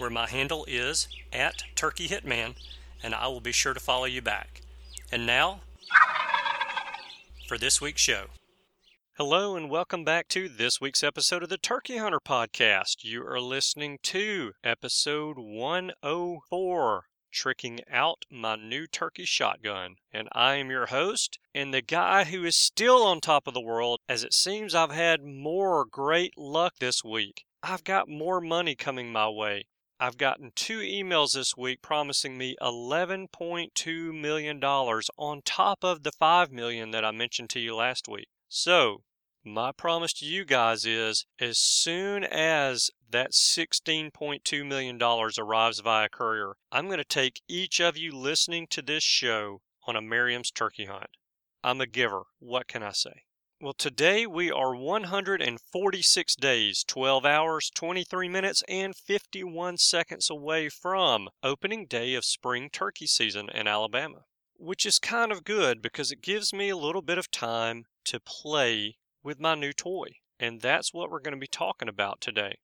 where my handle is at Turkey Hitman, and I will be sure to follow you back. And now, for this week's show. Hello, and welcome back to this week's episode of the Turkey Hunter Podcast. You are listening to episode 104 tricking out my new turkey shotgun. And I am your host and the guy who is still on top of the world as it seems I've had more great luck this week. I've got more money coming my way. I've gotten two emails this week promising me $11.2 million on top of the 5 million that I mentioned to you last week. So, my promise to you guys is as soon as that $16.2 million arrives via courier, I'm going to take each of you listening to this show on a Merriam's turkey hunt. I'm a giver. What can I say? Well, today we are 146 days, 12 hours, 23 minutes, and 51 seconds away from opening day of spring turkey season in Alabama, which is kind of good because it gives me a little bit of time to play with my new toy. And that's what we're going to be talking about today.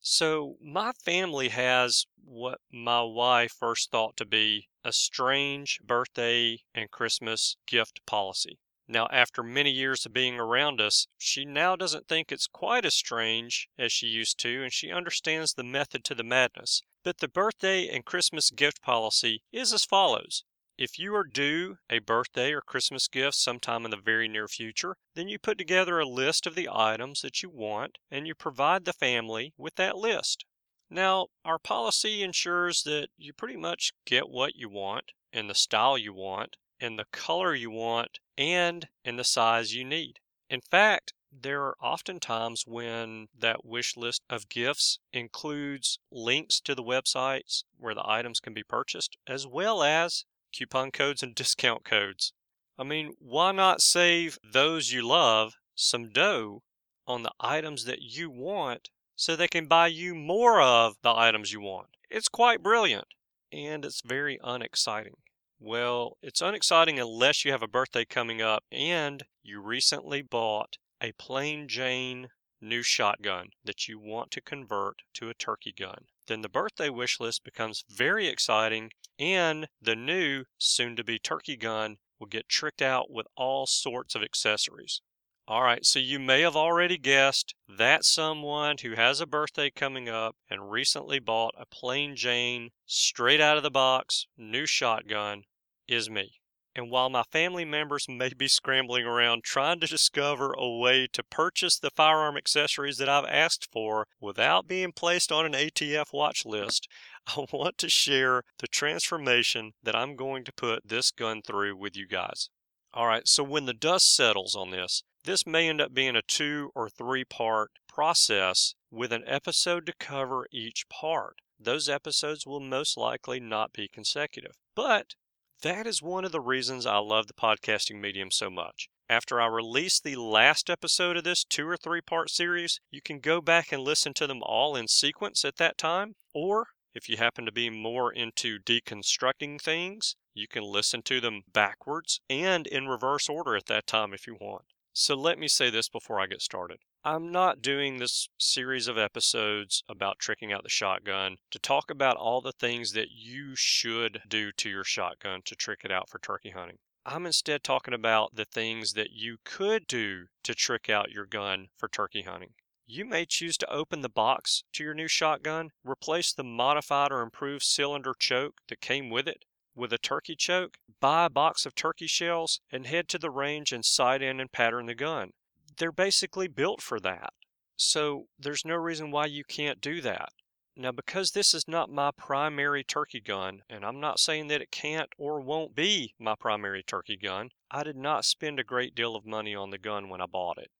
So, my family has what my wife first thought to be a strange birthday and Christmas gift policy. Now, after many years of being around us, she now doesn't think it's quite as strange as she used to, and she understands the method to the madness. But the birthday and Christmas gift policy is as follows if you are due a birthday or Christmas gift sometime in the very near future, then you put together a list of the items that you want and you provide the family with that list. Now, our policy ensures that you pretty much get what you want in the style you want, in the color you want, and in the size you need. In fact, there are often times when that wish list of gifts includes links to the websites where the items can be purchased, as well as coupon codes and discount codes. I mean, why not save those you love some dough on the items that you want so they can buy you more of the items you want? It's quite brilliant and it's very unexciting. Well, it's unexciting unless you have a birthday coming up and you recently bought a plain Jane new shotgun that you want to convert to a turkey gun. Then the birthday wish list becomes very exciting, and the new, soon to be turkey gun will get tricked out with all sorts of accessories. All right, so you may have already guessed that someone who has a birthday coming up and recently bought a plain Jane, straight out of the box, new shotgun is me. And while my family members may be scrambling around trying to discover a way to purchase the firearm accessories that I've asked for without being placed on an ATF watch list, I want to share the transformation that I'm going to put this gun through with you guys. All right, so when the dust settles on this, this may end up being a two or three part process with an episode to cover each part. Those episodes will most likely not be consecutive. But that is one of the reasons I love the podcasting medium so much. After I release the last episode of this two or three part series, you can go back and listen to them all in sequence at that time. Or if you happen to be more into deconstructing things, you can listen to them backwards and in reverse order at that time if you want. So let me say this before I get started. I'm not doing this series of episodes about tricking out the shotgun to talk about all the things that you should do to your shotgun to trick it out for turkey hunting. I'm instead talking about the things that you could do to trick out your gun for turkey hunting. You may choose to open the box to your new shotgun, replace the modified or improved cylinder choke that came with it with a turkey choke, buy a box of turkey shells and head to the range and sight in and pattern the gun. They're basically built for that. So there's no reason why you can't do that. Now, because this is not my primary turkey gun, and I'm not saying that it can't or won't be my primary turkey gun, I did not spend a great deal of money on the gun when I bought it.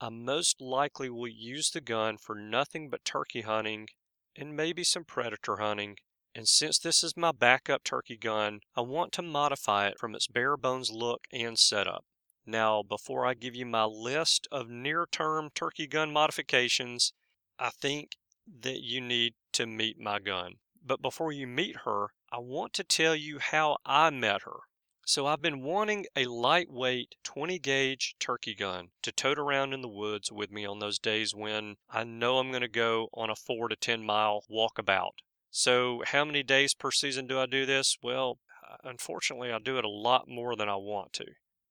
I most likely will use the gun for nothing but turkey hunting and maybe some predator hunting. And since this is my backup turkey gun, I want to modify it from its bare bones look and setup. Now, before I give you my list of near term turkey gun modifications, I think that you need to meet my gun. But before you meet her, I want to tell you how I met her. So I've been wanting a lightweight 20 gauge turkey gun to tote around in the woods with me on those days when I know I'm going to go on a 4 to 10 mile walkabout. So how many days per season do I do this? Well, uh, unfortunately, I do it a lot more than I want to.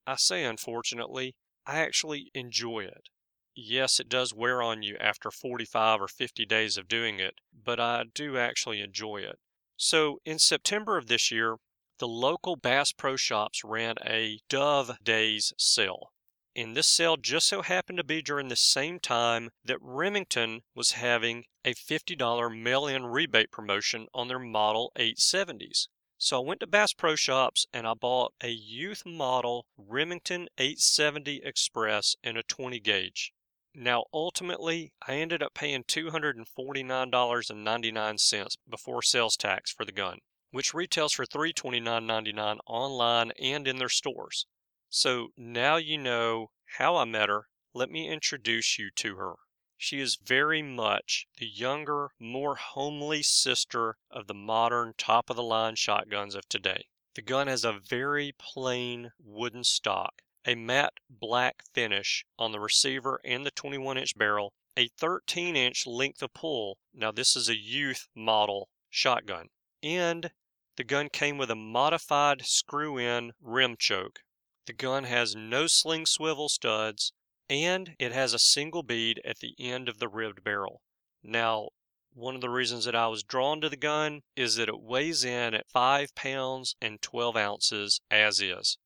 I say unfortunately, I actually enjoy it. Yes, it does wear on you after 45 or 50 days of doing it, but I do actually enjoy it. So in September of this year, the local Bass Pro Shops ran a Dove Days sale. And this sale just so happened to be during the same time that Remington was having a $50 mail in rebate promotion on their Model 870s. So I went to Bass Pro Shops and I bought a youth model Remington 870 Express in a 20 gauge. Now, ultimately, I ended up paying $249.99 before sales tax for the gun which retails for $329.99 online and in their stores. So now you know how I met her. Let me introduce you to her. She is very much the younger, more homely sister of the modern top of the line shotguns of today. The gun has a very plain wooden stock, a matte black finish on the receiver and the 21 inch barrel, a 13 inch length of pull. Now, this is a youth model shotgun and the gun came with a modified screw-in Rem Choke. The gun has no sling swivel studs, and it has a single bead at the end of the ribbed barrel. Now, one of the reasons that I was drawn to the gun is that it weighs in at 5 pounds and 12 ounces as is.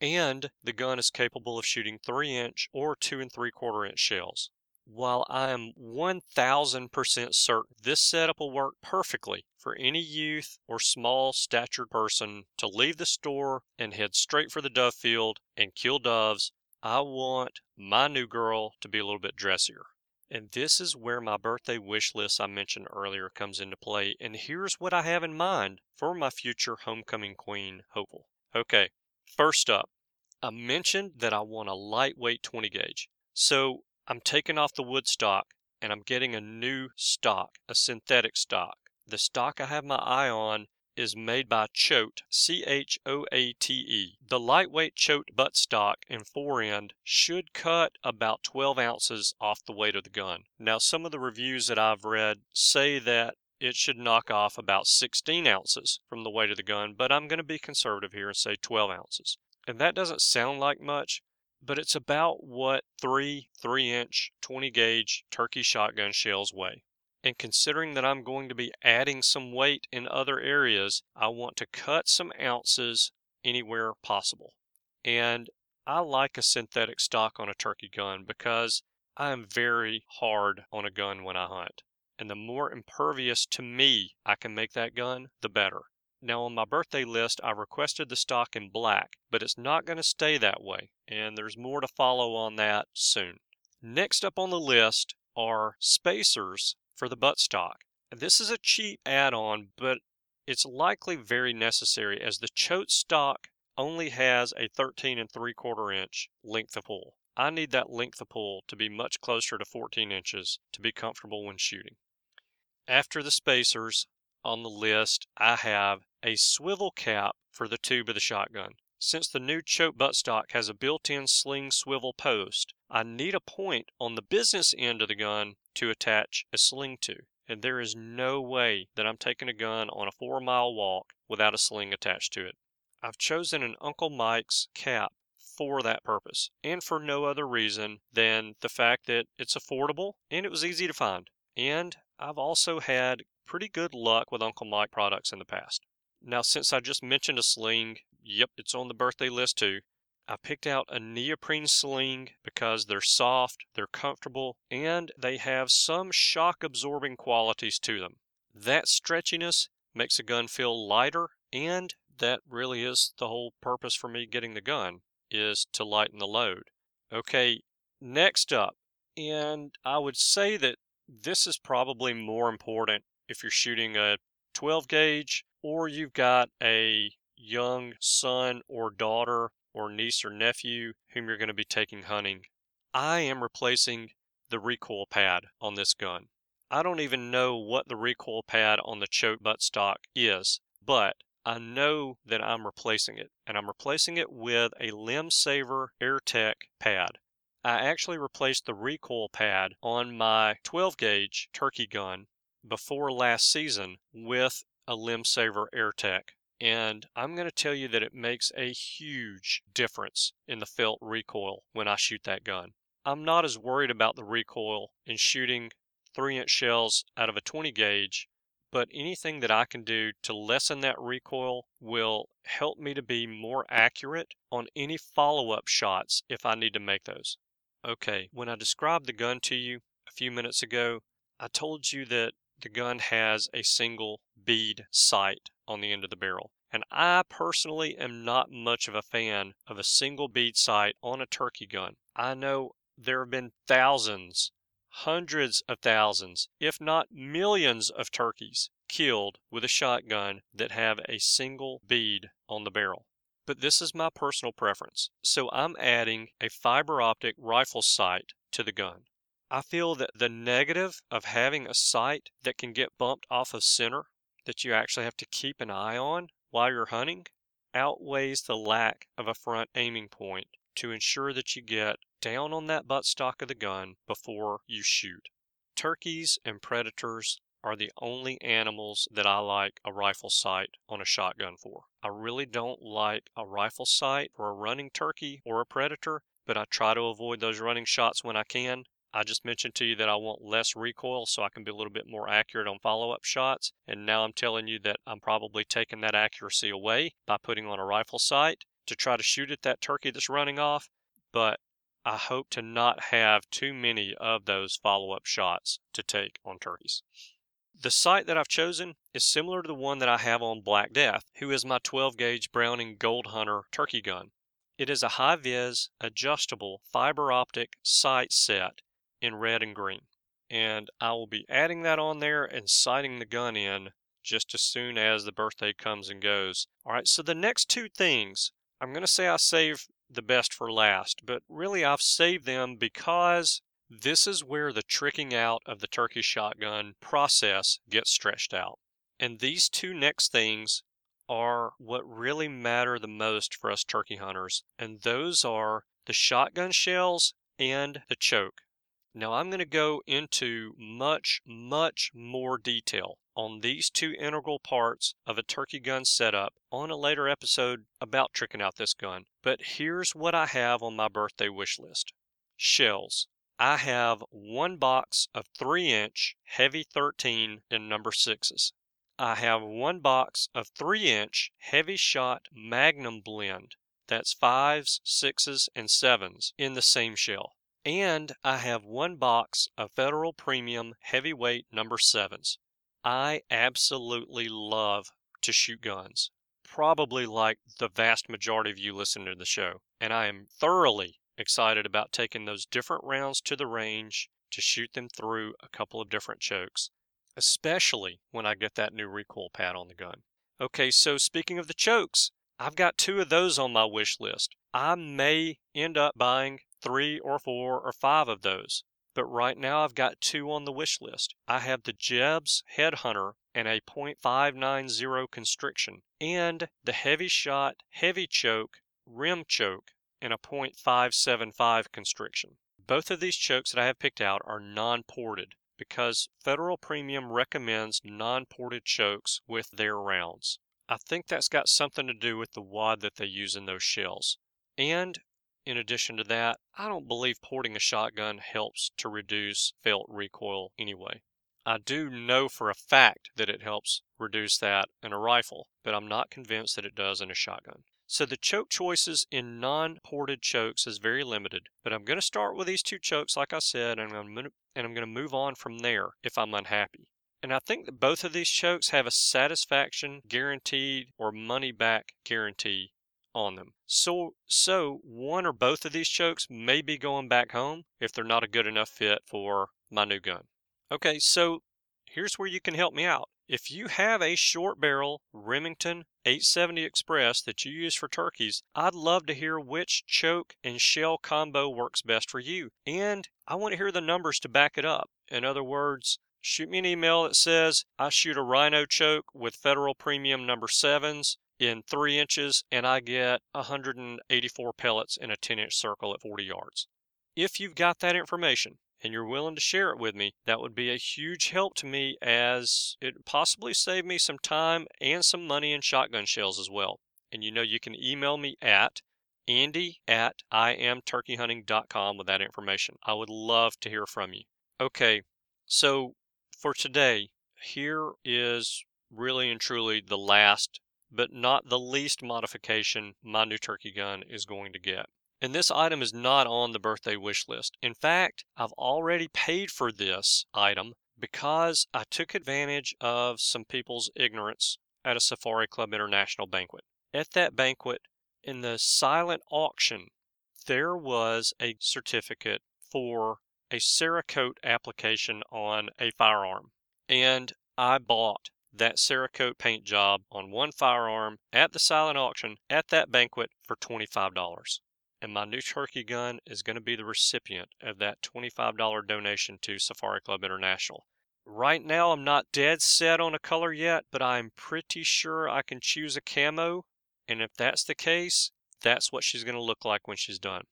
And the gun is capable of shooting 3 inch or 2 and 3 quarter inch shells. While I am 1000% certain this setup will work perfectly for any youth or small statured person to leave the store and head straight for the dove field and kill doves, I want my new girl to be a little bit dressier. And this is where my birthday wish list I mentioned earlier comes into play. And here's what I have in mind for my future homecoming queen hopeful. Okay, first up, I mentioned that I want a lightweight 20 gauge. So I'm taking off the wood stock and I'm getting a new stock, a synthetic stock. The stock I have my eye on is made by Choate, C H O A T E. The lightweight Choate butt stock and fore end should cut about 12 ounces off the weight of the gun. Now, some of the reviews that I've read say that it should knock off about 16 ounces from the weight of the gun, but I'm going to be conservative here and say 12 ounces. And that doesn't sound like much, but it's about what three 3 inch 20 gauge turkey shotgun shells weigh. And considering that I'm going to be adding some weight in other areas, I want to cut some ounces anywhere possible. And I like a synthetic stock on a turkey gun because I am very hard on a gun when I hunt. And the more impervious to me I can make that gun, the better. Now on my birthday list, I requested the stock in black, but it's not going to stay that way, and there's more to follow on that soon. Next up on the list are spacers for the buttstock. This is a cheap add-on, but it's likely very necessary as the choate stock only has a 13 and 3 quarter inch length of pull. I need that length of pull to be much closer to 14 inches to be comfortable when shooting. After the spacers on the list, I have a swivel cap for the tube of the shotgun. Since the new Choate buttstock has a built-in sling swivel post, I need a point on the business end of the gun to attach a sling to. And there is no way that I'm taking a gun on a four mile walk without a sling attached to it. I've chosen an Uncle Mike's cap for that purpose, and for no other reason than the fact that it's affordable and it was easy to find. And I've also had pretty good luck with Uncle Mike products in the past. Now, since I just mentioned a sling, yep, it's on the birthday list too. I picked out a neoprene sling because they're soft, they're comfortable, and they have some shock absorbing qualities to them. That stretchiness makes a gun feel lighter, and that really is the whole purpose for me getting the gun is to lighten the load. Okay, next up, and I would say that this is probably more important if you're shooting a 12 gauge or you've got a young son or daughter or niece or nephew whom you're going to be taking hunting. I am replacing the recoil pad on this gun. I don't even know what the recoil pad on the Choate buttstock is, but I know that I'm replacing it, and I'm replacing it with a Limb Saver AirTech pad. I actually replaced the recoil pad on my 12 gauge turkey gun before last season with a Limb Saver AirTech. And I'm going to tell you that it makes a huge difference in the felt recoil when I shoot that gun. I'm not as worried about the recoil in shooting 3 inch shells out of a 20 gauge, but anything that I can do to lessen that recoil will help me to be more accurate on any follow up shots if I need to make those. Okay, when I described the gun to you a few minutes ago, I told you that the gun has a single bead sight on the end of the barrel. And I personally am not much of a fan of a single bead sight on a turkey gun. I know there have been thousands hundreds of thousands, if not millions of turkeys killed with a shotgun that have a single bead on the barrel. But this is my personal preference, so I'm adding a fiber optic rifle sight to the gun. I feel that the negative of having a sight that can get bumped off of center, that you actually have to keep an eye on while you're hunting, outweighs the lack of a front aiming point to ensure that you get down on that buttstock of the gun before you shoot. Turkeys and predators are the only animals that I like a rifle sight on a shotgun for. I really don't like a rifle sight for a running turkey or a predator, but I try to avoid those running shots when I can. I just mentioned to you that I want less recoil so I can be a little bit more accurate on follow up shots. And now I'm telling you that I'm probably taking that accuracy away by putting on a rifle sight to try to shoot at that turkey that's running off. But I hope to not have too many of those follow up shots to take on turkeys. The sight that I've chosen is similar to the one that I have on Black Death, who is my 12 gauge Browning Gold Hunter turkey gun. It is a HiViz, adjustable fiber optic sight set in red and green. And I will be adding that on there and sighting the gun in just as soon as the birthday comes and goes. All right, so the next two things, I'm going to say I save the best for last, but really I've saved them because this is where the tricking out of the turkey shotgun process gets stretched out. And these two next things are what really matter the most for us turkey hunters, and those are the shotgun shells and the choke. Now I'm going to go into much, much more detail on these two integral parts of a turkey gun setup on a later episode about tricking out this gun. But here's what I have on my birthday wish list shells. I have one box of 3 inch Hevi-13 in number 6s. I have one box of 3 inch Hevi-Shot Magnum blend. That's 5s, 6s, and 7s in the same shell. And I have one box of Federal Premium Heavyweight number 7s. I absolutely love to shoot guns, probably like the vast majority of you listening to the show. And I am thoroughly excited about taking those different rounds to the range to shoot them through a couple of different chokes, especially when I get that new recoil pad on the gun. Okay, so speaking of the chokes, I've got two of those on my wish list. I may end up buying three or four or five of those but right now I've got two on the wish list. I have the Jebs Headhunter and a .590 constriction, and the Heavy Shot Heavy Choke Rim Choke and a .575 constriction. Both of these chokes that I have picked out are non-ported because Federal Premium recommends non-ported chokes with their rounds. I think that's got something to do with the wad that they use in those shells. And in addition to that, I don't believe porting a shotgun helps to reduce felt recoil anyway. I do know for a fact that it helps reduce that in a rifle, but I'm not convinced that it does in a shotgun. So the choke choices in non-ported chokes is very limited, but I'm going to start with these two chokes like I said and I'm to, and I'm going to move on from there if I'm unhappy. And I think that both of these chokes have a satisfaction guaranteed or money back guarantee on them. So so one or both of these chokes may be going back home if they're not a good enough fit for my new gun. Okay, so here's where you can help me out. If you have a short barrel Remington 870 Express that you use for turkeys, I'd love to hear which choke and shell combo works best for you. And I want to hear the numbers to back it up. In other words, shoot me an email that says I shoot a rhino choke with federal premium number sevens in three inches and I get 184 pellets in a 10 inch circle at 40 yards. If you've got that information, and you're willing to share it with me, that would be a huge help to me as it possibly save me some time and some money in shotgun shells as well. And you know, you can email me at andy at iamturkeyhunting.com with that information. I would love to hear from you. Okay, so for today, here is really and truly the last, but not the least modification my new turkey gun is going to get. And this item is not on the birthday wish list. In fact, I've already paid for this item because I took advantage of some people's ignorance at a Safari Club International banquet. At that banquet, in the silent auction, there was a certificate for a Cerakote application on a firearm. And I bought that Cerakote paint job on one firearm at the silent auction at that banquet for $25 and my new turkey gun is going to be the recipient of that $25 donation to Safari Club International. Right now, I'm not dead set on a color yet, but I'm pretty sure I can choose a camo, and if that's the case, that's what she's going to look like when she's done.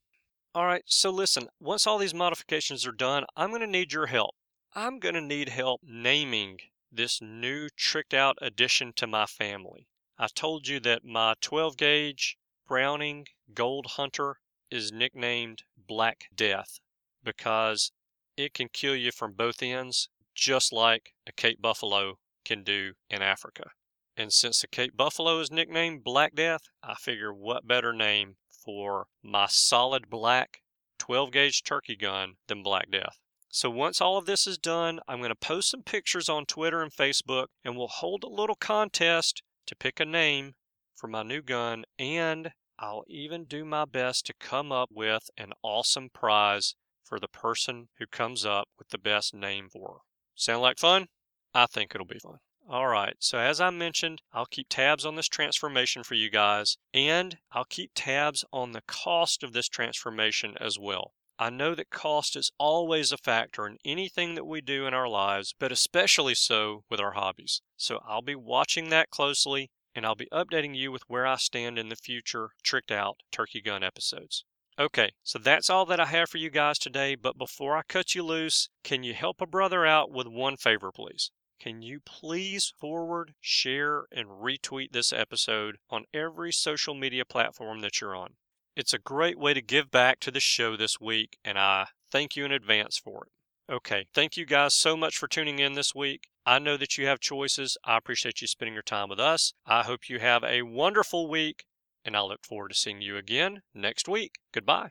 Alright, so listen, once all these modifications are done, I'm going to need your help. I'm going to need help naming this new tricked out addition to my family. I told you that my 12 gauge Browning Gold Hunter is nicknamed Black Death because it can kill you from both ends, just like a Cape Buffalo can do in Africa. And since the Cape Buffalo is nicknamed Black Death, I figure what better name for my solid black 12 gauge turkey gun than Black Death. So once all of this is done, I'm going to post some pictures on Twitter and Facebook, and we'll hold a little contest to pick a name for my new gun, and I'll even do my best to come up with an awesome prize for the person who comes up with the best name for. Sound like fun? I think it'll be fun. All right, so as I mentioned, I'll keep tabs on this transformation for you guys, and I'll keep tabs on the cost of this transformation as well. I know that cost is always a factor in anything that we do in our lives, but especially so with our hobbies. So I'll be watching that closely and I'll be updating you with where I stand in the future tricked out turkey gun episodes. Okay, so that's all that I have for you guys today, but before I cut you loose, can you help a brother out with one favor, please? Can you please forward, share, and retweet this episode on every social media platform that you're on? It's a great way to give back to the show this week, and I thank you in advance for it. Okay, thank you guys so much for tuning in this week. I know that you have choices. I appreciate you spending your time with us. I hope you have a wonderful week, and I look forward to seeing you again next week. Goodbye.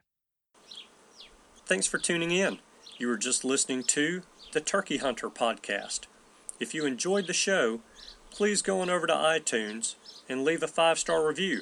Thanks for tuning in. You were just listening to the Turkey Hunter podcast. If you enjoyed the show, please go on over to iTunes and leave a five star review.